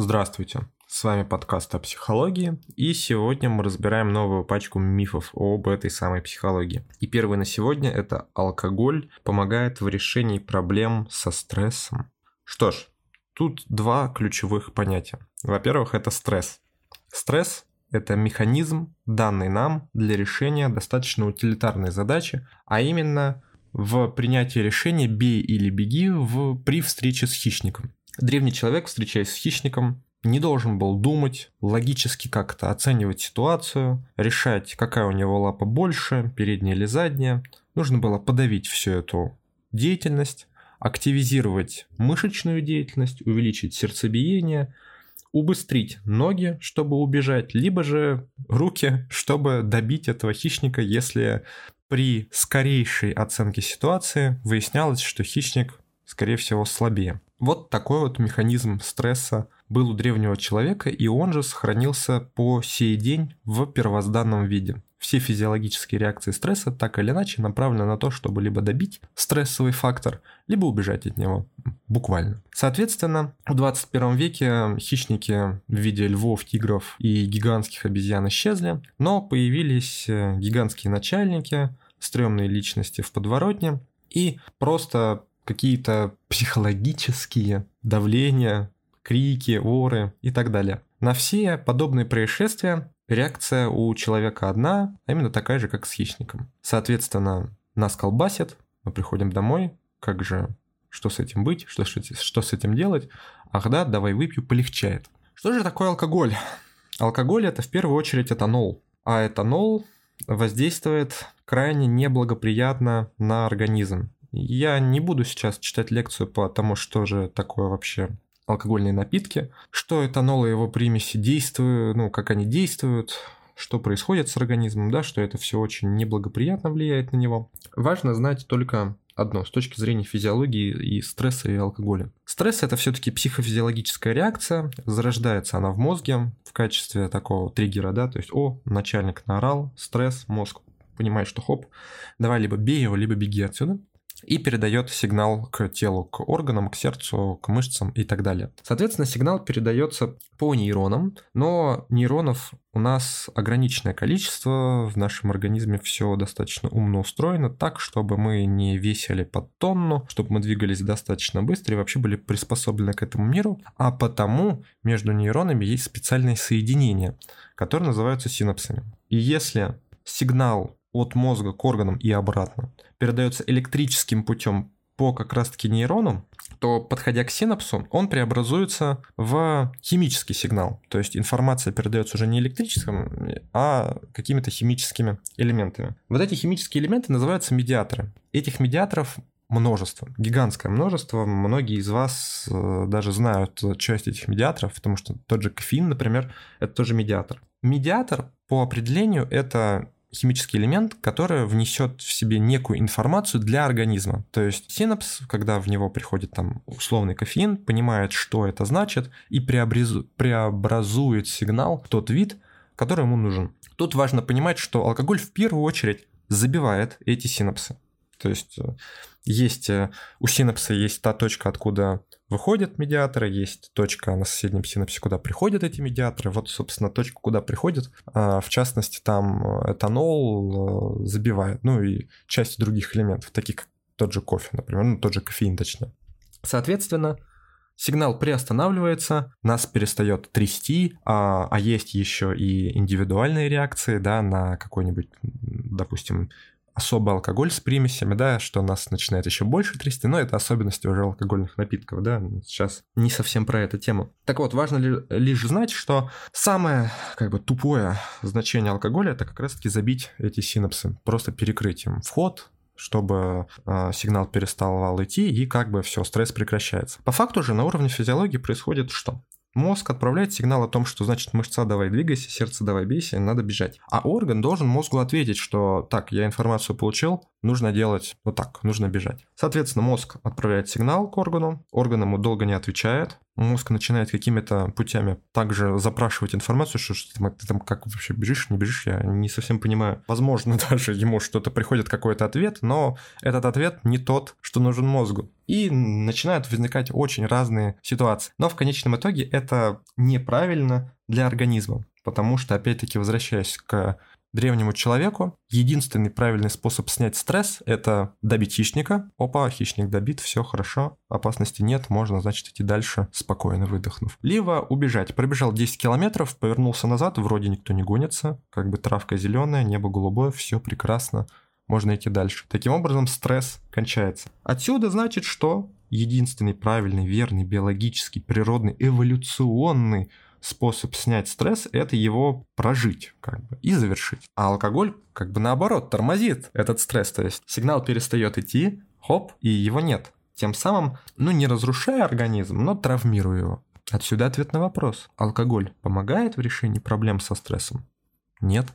Здравствуйте, с вами подкаст о психологии, и сегодня мы разбираем новую пачку мифов об этой самой психологии. И первый на сегодня – это алкоголь помогает в решении проблем со стрессом. Что ж, тут два ключевых понятия. Во-первых, это стресс. Стресс – это механизм, данный нам для решения достаточно утилитарной задачи, а именно в принятии решения «бей или беги» в, при встрече с хищником. Древний человек, встречаясь с хищником, не должен был думать, логически как-то оценивать ситуацию, решать, какая у него лапа больше, передняя или задняя. Нужно было подавить всю эту деятельность, активизировать мышечную деятельность, увеличить сердцебиение, убыстрить ноги, чтобы убежать, либо же руки, чтобы добить этого хищника, если при скорейшей оценке ситуации выяснялось, что хищник, скорее всего, слабее. Вот такой вот механизм стресса был у древнего человека, и он же сохранился по сей день в первозданном виде. Все физиологические реакции стресса так или иначе направлены на то, чтобы либо добить стрессовый фактор, либо убежать от него, буквально. Соответственно, в 21 веке хищники в виде львов, тигров и гигантских обезьян исчезли, но появились э, гигантские начальники, стрёмные личности в подворотне и просто какие-то психологические давления, крики, оры и так далее. На все подобные происшествия реакция у человека одна, а именно такая же, как с хищником. Соответственно, нас колбасит, мы приходим домой, как же, что с этим быть, что, что, что с этим делать? Ах да, давай выпью, полегчает. Что же такое алкоголь? Алкоголь это в первую очередь этанол, а этанол воздействует крайне неблагоприятно на организм. Я не буду сейчас читать лекцию по тому, что же такое вообще алкогольные напитки, что этанол и его примеси действуют, ну, как они действуют, что происходит с организмом, да, что это все очень неблагоприятно влияет на него. Важно знать только одно с точки зрения физиологии и стресса и алкоголя. Стресс это все-таки психофизиологическая реакция, зарождается она в мозге в качестве такого триггера, да, то есть, о, начальник наорал, стресс, мозг понимает, что хоп, давай либо бей его, либо беги отсюда и передает сигнал к телу, к органам, к сердцу, к мышцам и так далее. Соответственно, сигнал передается по нейронам, но нейронов у нас ограниченное количество, в нашем организме все достаточно умно устроено так, чтобы мы не весили под тонну, чтобы мы двигались достаточно быстро и вообще были приспособлены к этому миру, а потому между нейронами есть специальные соединения, которые называются синапсами. И если сигнал от мозга к органам и обратно передается электрическим путем по как раз-таки нейрону, то, подходя к синапсу, он преобразуется в химический сигнал. То есть информация передается уже не электрическим, а какими-то химическими элементами. Вот эти химические элементы называются медиаторы. Этих медиаторов множество, гигантское множество. Многие из вас э, даже знают часть этих медиаторов, потому что тот же кофеин, например, это тоже медиатор. Медиатор по определению это химический элемент, который внесет в себе некую информацию для организма. То есть синапс, когда в него приходит там условный кофеин, понимает, что это значит, и преобразу... преобразует сигнал в тот вид, который ему нужен. Тут важно понимать, что алкоголь в первую очередь забивает эти синапсы. То есть э, есть э, у синапса есть та точка, откуда выходят медиаторы, есть точка на соседнем синапсе, куда приходят эти медиаторы. Вот, собственно, точка, куда приходят. А, в частности, там э, этанол забивает, ну и часть других элементов, таких как тот же кофе, например, ну тот же кофеин, точнее. Соответственно, сигнал приостанавливается, нас перестает трясти, а, а есть еще и индивидуальные реакции, да, на какой-нибудь, допустим, особый алкоголь с примесями, да, что нас начинает еще больше трясти, но это особенности уже алкогольных напитков, да, сейчас не совсем про эту тему. Так вот, важно ли, лишь знать, что самое, как бы, тупое значение алкоголя – это как раз-таки забить эти синапсы, просто перекрыть им вход, чтобы э, сигнал перестал идти, и как бы все, стресс прекращается. По факту же на уровне физиологии происходит что? Мозг отправляет сигнал о том, что значит мышца давай двигайся, сердце давай бейся, надо бежать. А орган должен мозгу ответить, что так, я информацию получил, нужно делать вот так, нужно бежать. Соответственно, мозг отправляет сигнал к органу, орган ему долго не отвечает, мозг начинает какими-то путями также запрашивать информацию, что, что ты, там как вообще бежишь, не бежишь, я не совсем понимаю. Возможно, даже ему что-то приходит какой-то ответ, но этот ответ не тот, что нужен мозгу. И начинают возникать очень разные ситуации. Но в конечном итоге это неправильно для организма, потому что, опять-таки, возвращаясь к древнему человеку единственный правильный способ снять стресс – это добить хищника. Опа, хищник добит, все хорошо, опасности нет, можно, значит, идти дальше, спокойно выдохнув. Либо убежать. Пробежал 10 километров, повернулся назад, вроде никто не гонится, как бы травка зеленая, небо голубое, все прекрасно, можно идти дальше. Таким образом, стресс кончается. Отсюда значит, что единственный правильный, верный, биологический, природный, эволюционный способ снять стресс – это его прожить как бы, и завершить. А алкоголь как бы наоборот тормозит этот стресс, то есть сигнал перестает идти, хоп, и его нет. Тем самым, ну не разрушая организм, но травмируя его. Отсюда ответ на вопрос. Алкоголь помогает в решении проблем со стрессом? Нет,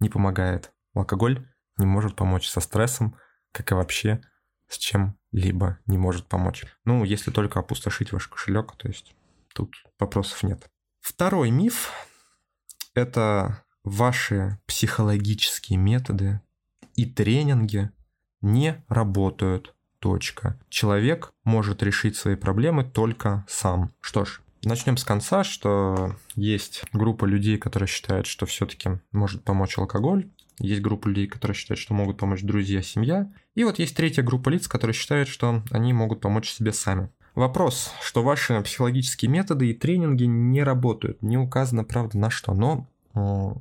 не помогает. Алкоголь не может помочь со стрессом, как и вообще с чем-либо не может помочь. Ну, если только опустошить ваш кошелек, то есть тут вопросов нет. Второй миф – это ваши психологические методы и тренинги не работают. Точка. Человек может решить свои проблемы только сам. Что ж, начнем с конца, что есть группа людей, которые считают, что все-таки может помочь алкоголь. Есть группа людей, которые считают, что могут помочь друзья, семья. И вот есть третья группа лиц, которые считают, что они могут помочь себе сами. Вопрос, что ваши психологические методы и тренинги не работают. Не указано, правда, на что, но э,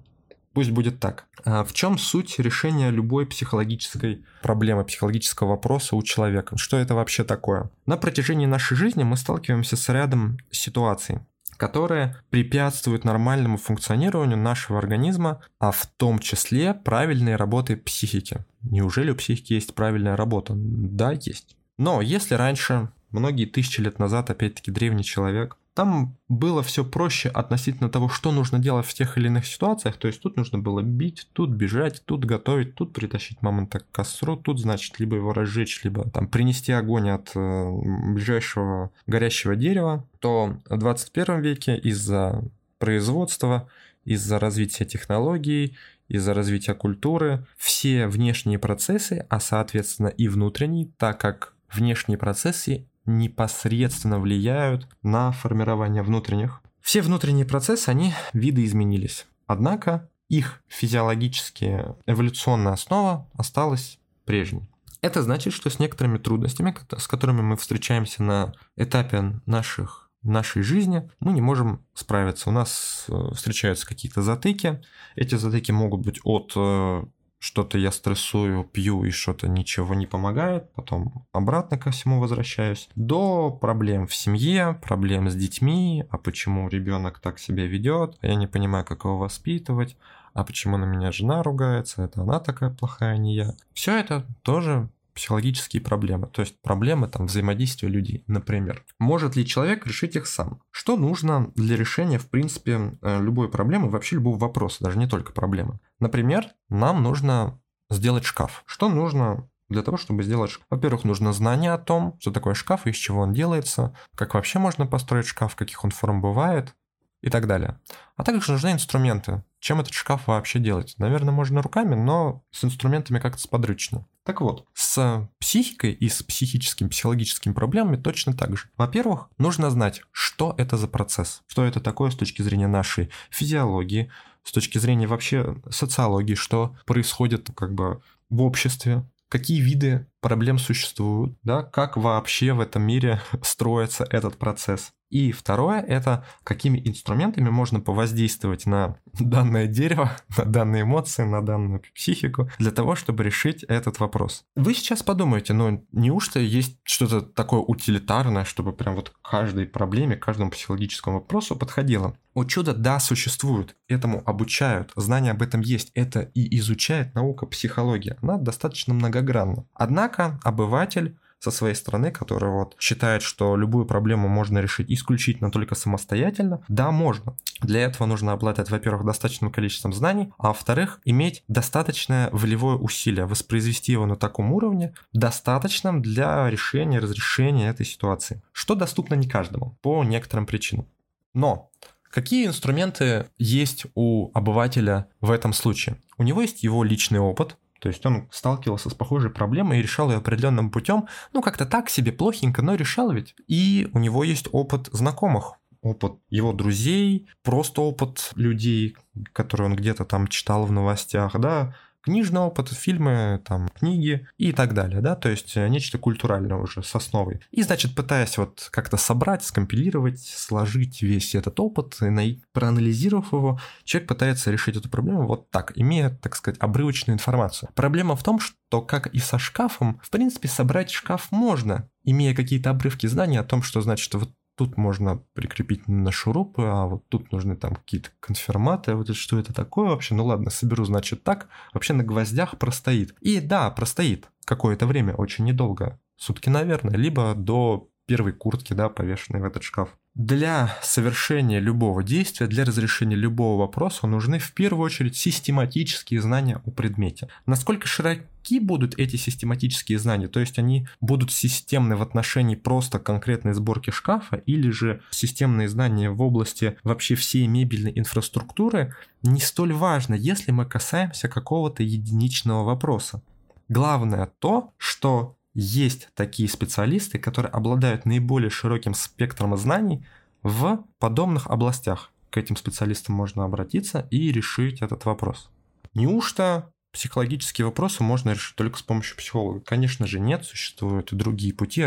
пусть будет так. А в чем суть решения любой психологической проблемы, психологического вопроса у человека? Что это вообще такое? На протяжении нашей жизни мы сталкиваемся с рядом ситуаций, которые препятствуют нормальному функционированию нашего организма, а в том числе правильной работы психики. Неужели у психики есть правильная работа? Да, есть. Но если раньше многие тысячи лет назад, опять-таки, древний человек. Там было все проще относительно того, что нужно делать в тех или иных ситуациях. То есть тут нужно было бить, тут бежать, тут готовить, тут притащить мамонта к костру, тут, значит, либо его разжечь, либо там принести огонь от э, ближайшего горящего дерева. То в 21 веке из-за производства, из-за развития технологий, из-за развития культуры, все внешние процессы, а соответственно и внутренние, так как внешние процессы непосредственно влияют на формирование внутренних. Все внутренние процессы, они видоизменились. Однако их физиологическая эволюционная основа осталась прежней. Это значит, что с некоторыми трудностями, с которыми мы встречаемся на этапе наших нашей жизни мы не можем справиться. У нас э, встречаются какие-то затыки. Эти затыки могут быть от э, что-то я стрессую, пью и что-то ничего не помогает, потом обратно ко всему возвращаюсь, до проблем в семье, проблем с детьми, а почему ребенок так себя ведет, я не понимаю, как его воспитывать, а почему на меня жена ругается, это она такая плохая, а не я. Все это тоже психологические проблемы, то есть проблемы там взаимодействия людей, например. Может ли человек решить их сам? Что нужно для решения, в принципе, э, любой проблемы, вообще любого вопроса, даже не только проблемы? Например, нам нужно сделать шкаф. Что нужно для того, чтобы сделать шкаф. Во-первых, нужно знание о том, что такое шкаф и из чего он делается, как вообще можно построить шкаф, каких он форм бывает и так далее. А также нужны инструменты. Чем этот шкаф вообще делать? Наверное, можно руками, но с инструментами как-то сподручно. Так вот, с психикой и с психическими, психологическими проблемами точно так же. Во-первых, нужно знать, что это за процесс, что это такое с точки зрения нашей физиологии, с точки зрения вообще социологии, что происходит как бы в обществе, какие виды проблем существуют, да, как вообще в этом мире строится этот процесс. И второе – это какими инструментами можно повоздействовать на данное дерево, на данные эмоции, на данную психику, для того, чтобы решить этот вопрос. Вы сейчас подумаете, ну неужто есть что-то такое утилитарное, чтобы прям вот каждой проблеме, каждому психологическому вопросу подходило? О чудо, да, существует, этому обучают, знания об этом есть, это и изучает наука психология, она достаточно многогранна. Однако обыватель со своей стороны, который вот считает, что любую проблему можно решить исключительно только самостоятельно, да, можно. Для этого нужно обладать, во-первых, достаточным количеством знаний, а во-вторых, иметь достаточное волевое усилие, воспроизвести его на таком уровне, достаточном для решения, разрешения этой ситуации, что доступно не каждому по некоторым причинам. Но Какие инструменты есть у обывателя в этом случае? У него есть его личный опыт, то есть он сталкивался с похожей проблемой и решал ее определенным путем, ну как-то так себе, плохенько, но решал ведь. И у него есть опыт знакомых, опыт его друзей, просто опыт людей, которые он где-то там читал в новостях, да, книжный опыт, фильмы, там, книги и так далее, да, то есть э, нечто культуральное уже с основой. И, значит, пытаясь вот как-то собрать, скомпилировать, сложить весь этот опыт, и проанализировав его, человек пытается решить эту проблему вот так, имея, так сказать, обрывочную информацию. Проблема в том, что, как и со шкафом, в принципе, собрать шкаф можно, имея какие-то обрывки знаний о том, что значит вот тут можно прикрепить на шурупы, а вот тут нужны там какие-то конфирматы, вот что это такое вообще? Ну ладно, соберу, значит, так. Вообще на гвоздях простоит. И да, простоит какое-то время, очень недолго, сутки, наверное, либо до первой куртки, да, повешенной в этот шкаф. Для совершения любого действия, для разрешения любого вопроса нужны в первую очередь систематические знания о предмете. Насколько широки будут эти систематические знания, то есть они будут системны в отношении просто конкретной сборки шкафа или же системные знания в области вообще всей мебельной инфраструктуры, не столь важно, если мы касаемся какого-то единичного вопроса. Главное то, что есть такие специалисты, которые обладают наиболее широким спектром знаний в подобных областях. К этим специалистам можно обратиться и решить этот вопрос. Неужто психологические вопросы можно решить только с помощью психолога? Конечно же нет, существуют и другие пути,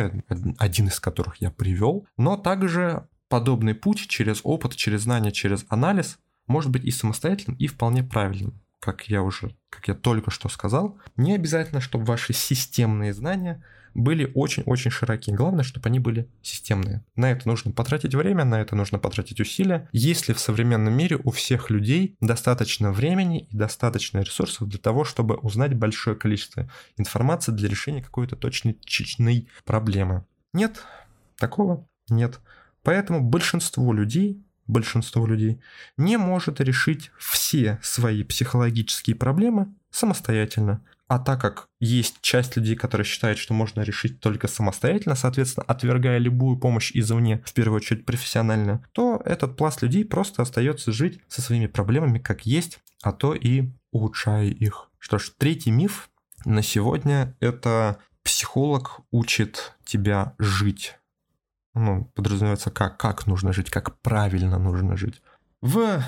один из которых я привел, но также подобный путь через опыт, через знания, через анализ может быть и самостоятельным, и вполне правильным как я уже, как я только что сказал, не обязательно, чтобы ваши системные знания были очень-очень широкие. Главное, чтобы они были системные. На это нужно потратить время, на это нужно потратить усилия. Если в современном мире у всех людей достаточно времени и достаточно ресурсов для того, чтобы узнать большое количество информации для решения какой-то точной проблемы. Нет, такого нет. Поэтому большинство людей большинство людей, не может решить все свои психологические проблемы самостоятельно. А так как есть часть людей, которые считают, что можно решить только самостоятельно, соответственно, отвергая любую помощь извне, в первую очередь профессиональную, то этот пласт людей просто остается жить со своими проблемами как есть, а то и улучшая их. Что ж, третий миф на сегодня это психолог учит тебя жить ну, подразумевается, как, как нужно жить, как правильно нужно жить. В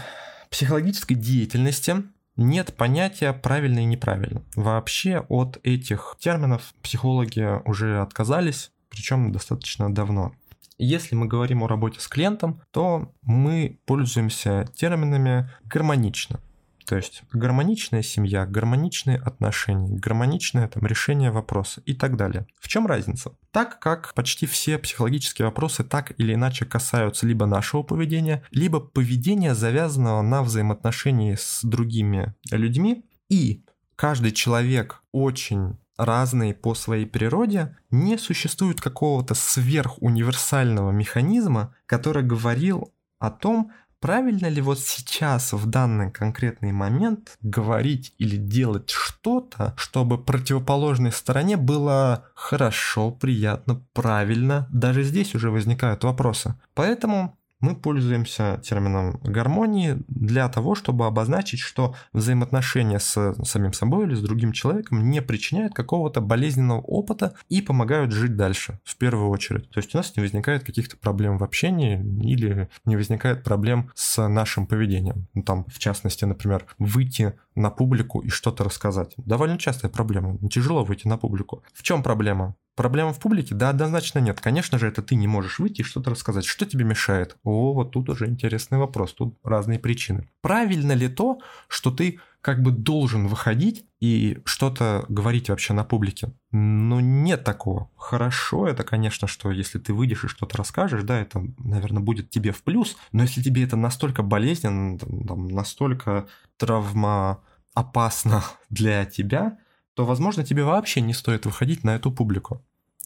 психологической деятельности нет понятия правильно и неправильно. Вообще от этих терминов психологи уже отказались, причем достаточно давно. Если мы говорим о работе с клиентом, то мы пользуемся терминами гармонично. То есть гармоничная семья, гармоничные отношения, гармоничное там, решение вопроса и так далее. В чем разница? Так как почти все психологические вопросы так или иначе касаются либо нашего поведения, либо поведения, завязанного на взаимоотношении с другими людьми, и каждый человек очень разный по своей природе, не существует какого-то сверхуниверсального механизма, который говорил о том, правильно ли вот сейчас, в данный конкретный момент, говорить или делать что-то, чтобы противоположной стороне было хорошо, приятно, правильно. Даже здесь уже возникают вопросы. Поэтому мы пользуемся термином гармонии для того, чтобы обозначить, что взаимоотношения с самим собой или с другим человеком не причиняют какого-то болезненного опыта и помогают жить дальше, в первую очередь. То есть у нас не возникает каких-то проблем в общении или не возникает проблем с нашим поведением. Ну, там, в частности, например, выйти на публику и что-то рассказать. Довольно частая проблема. Тяжело выйти на публику. В чем проблема? Проблема в публике? Да, однозначно нет. Конечно же, это ты не можешь выйти и что-то рассказать. Что тебе мешает? О, вот тут уже интересный вопрос. Тут разные причины. Правильно ли то, что ты как бы должен выходить и что-то говорить вообще на публике? Ну, нет такого. Хорошо, это, конечно, что если ты выйдешь и что-то расскажешь, да, это, наверное, будет тебе в плюс, но если тебе это настолько болезненно, там, настолько травма опасно для тебя, то, возможно, тебе вообще не стоит выходить на эту публику.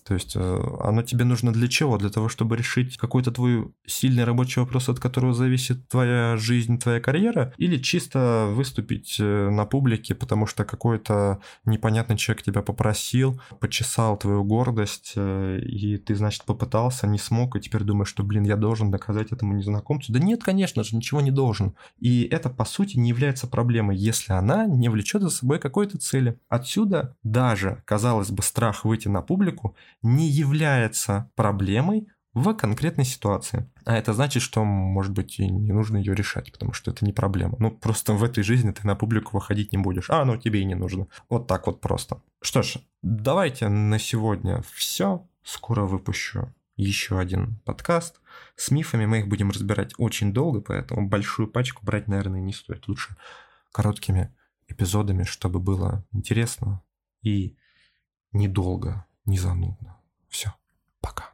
То есть э, оно тебе нужно для чего? Для того, чтобы решить какой-то твой сильный рабочий вопрос, от которого зависит твоя жизнь, твоя карьера? Или чисто выступить э, на публике, потому что какой-то непонятный человек тебя попросил, почесал твою гордость, э, и ты, значит, попытался, не смог, и теперь думаешь, что, блин, я должен доказать этому незнакомцу? Да нет, конечно же, ничего не должен. И это, по сути, не является проблемой, если она не влечет за собой какой-то цели. Отсюда даже, казалось бы, страх выйти на публику не является проблемой в конкретной ситуации. А это значит, что, может быть, и не нужно ее решать, потому что это не проблема. Ну, просто в этой жизни ты на публику выходить не будешь. А, ну тебе и не нужно. Вот так вот просто. Что ж, давайте на сегодня все. Скоро выпущу еще один подкаст. С мифами мы их будем разбирать очень долго, поэтому большую пачку брать, наверное, не стоит. Лучше короткими эпизодами, чтобы было интересно и недолго, не занудно. Все, пока.